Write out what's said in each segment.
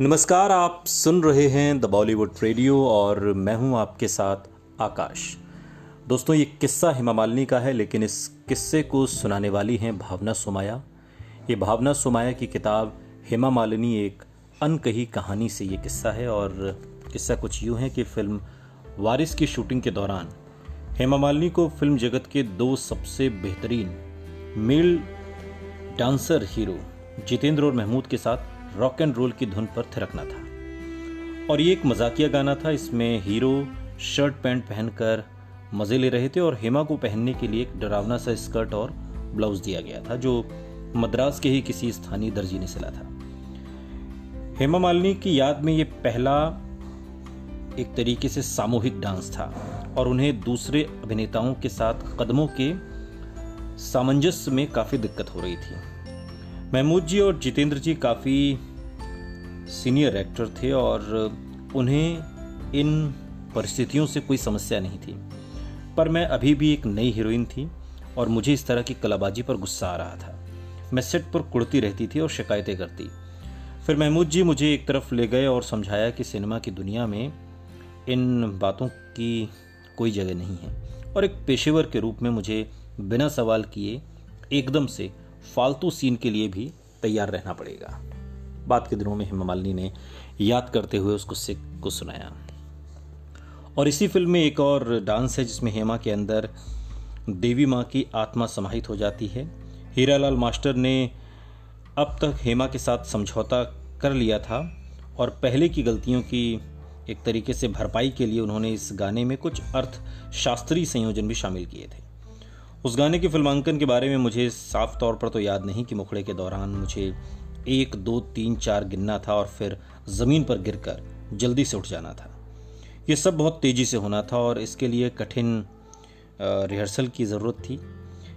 नमस्कार, आप सुन रहे हैं द बॉलीवुड रेडियो और मैं हूँ आपके साथ आकाश। दोस्तों, ये किस्सा हेमा मालिनी का है, लेकिन इस किस्से को सुनाने वाली हैं भावना सुमाया। ये भावना सुमाया की किताब हेमा मालिनी एक अनकही कहानी से ये किस्सा है और किस्सा कुछ यूँ है कि फ़िल्म वारिस की शूटिंग के दौरान हेमा मालिनी को फ़िल्म जगत के दो सबसे बेहतरीन मेल डांसर हीरो जितेंद्र और महमूद के साथ रॉक एंड रोल की धुन पर थिरकना था। और ये एक मजाकिया गाना था, इसमें हीरो शर्ट पैंट पहनकर मज़े ले रहे थे और हेमा को पहनने के लिए एक डरावना सा स्कर्ट और ब्लाउज दिया गया था, जो मद्रास के ही किसी स्थानीय दर्जी ने सिला था। हेमा मालिनी की याद में ये पहला एक तरीके से सामूहिक डांस था और उन्हें दूसरे अभिनेताओं के साथ कदमों के सामंजस्य में काफ़ी दिक्कत हो रही थी। महमूद जी और जितेंद्र जी काफ़ी सीनियर एक्टर थे और उन्हें इन परिस्थितियों से कोई समस्या नहीं थी। पर मैं अभी भी एक नई हीरोइन थी और मुझे इस तरह की कलाबाजी पर गुस्सा आ रहा था। मैं सेट पर कुड़ती रहती थी और शिकायतें करती। फिर महमूद जी मुझे एक तरफ़ ले गए और समझाया कि सिनेमा की दुनिया में इन बातों की कोई जगह नहीं है और एक पेशेवर के रूप में मुझे बिना सवाल किए एकदम से फालतू सीन के लिए भी तैयार रहना पड़ेगा। बाद के दिनों में हेमा मालिनी ने याद करते हुए उस गुस्से को सुनाया। और इसी फ़िल्म में एक और डांस है जिसमें हेमा के अंदर देवी माँ की आत्मा समाहित हो जाती है। हीरालाल मास्टर ने अब तक हेमा के साथ समझौता कर लिया था और पहले की गलतियों की एक तरीके से भरपाई के लिए उन्होंने इस गाने में कुछ अर्थ शास्त्रीय संयोजन भी शामिल किए थे। उस गाने के फिल्मांकन के बारे में मुझे साफ़ तौर पर तो याद नहीं कि मुखड़े के दौरान मुझे एक, दो, तीन, चार गिनना था और फिर ज़मीन पर गिरकर जल्दी से उठ जाना था। ये सब बहुत तेज़ी से होना था और इसके लिए कठिन रिहर्सल की ज़रूरत थी।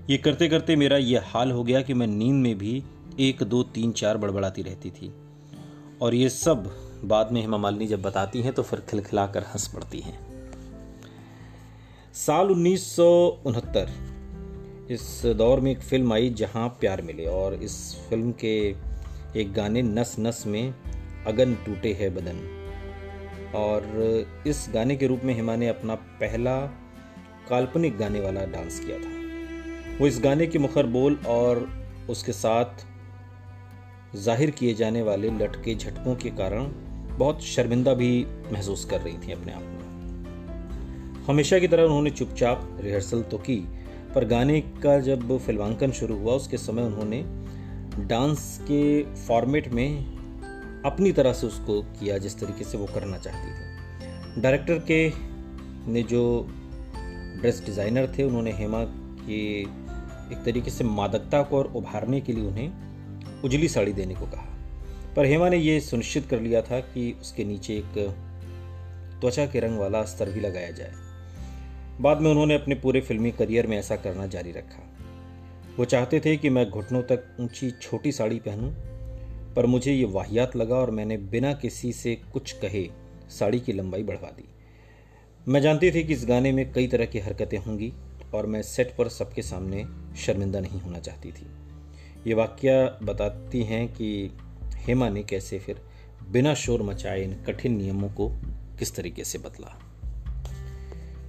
ये करते करते मेरा ये हाल हो गया कि मैं नींद में भी एक, दो, तीन, चार बड़बड़ाती रहती थी। और ये सब बाद में हेमा मालिनी जब बताती हैं तो फिर खिलखिला कर हंस पड़ती हैं। साल उन्नीस सौ उनहत्तर इस दौर में एक फ़िल्म आई जहाँ प्यार मिले, और इस फ़िल्म के एक गाने नस नस में अगन टूटे है बदन। और इस गाने के रूप में हिमा ने अपना पहला काल्पनिक गाने वाला डांस किया था। वो इस गाने के मुखर बोल और उसके साथ ज़ाहिर किए जाने वाले लटके झटकों के कारण बहुत शर्मिंदा भी महसूस कर रही थी अपने आप में हमेशा की तरह उन्होंने चुपचाप रिहर्सल तो की पर गाने का जब फिल्मांकन शुरू हुआ, उसके समय उन्होंने डांस के फॉर्मेट में अपनी तरह से उसको किया, जिस तरीके से वो करना चाहती थी। डायरेक्टर के ने जो ड्रेस डिज़ाइनर थे, उन्होंने हेमा की एक तरीके से मादकता को और उभारने के लिए उन्हें उजली साड़ी देने को कहा। पर हेमा ने यह सुनिश्चित कर लिया था कि उसके नीचे एक त्वचा के रंग वाला स्तर भी लगाया जाए। बाद में उन्होंने अपने पूरे फिल्मी करियर में ऐसा करना जारी रखा। वो चाहते थे कि मैं घुटनों तक ऊँची छोटी साड़ी पहनूं, पर मुझे ये वाहियात लगा और मैंने बिना किसी से कुछ कहे साड़ी की लंबाई बढ़वा दी। मैं जानती थी कि इस गाने में कई तरह की हरकतें होंगी और मैं सेट पर सबके सामने शर्मिंदा नहीं होना चाहती थी। ये वाक्य बताती हैं कि हेमा ने कैसे फिर बिना शोर मचाए इन कठिन नियमों को किस तरीके से बदला।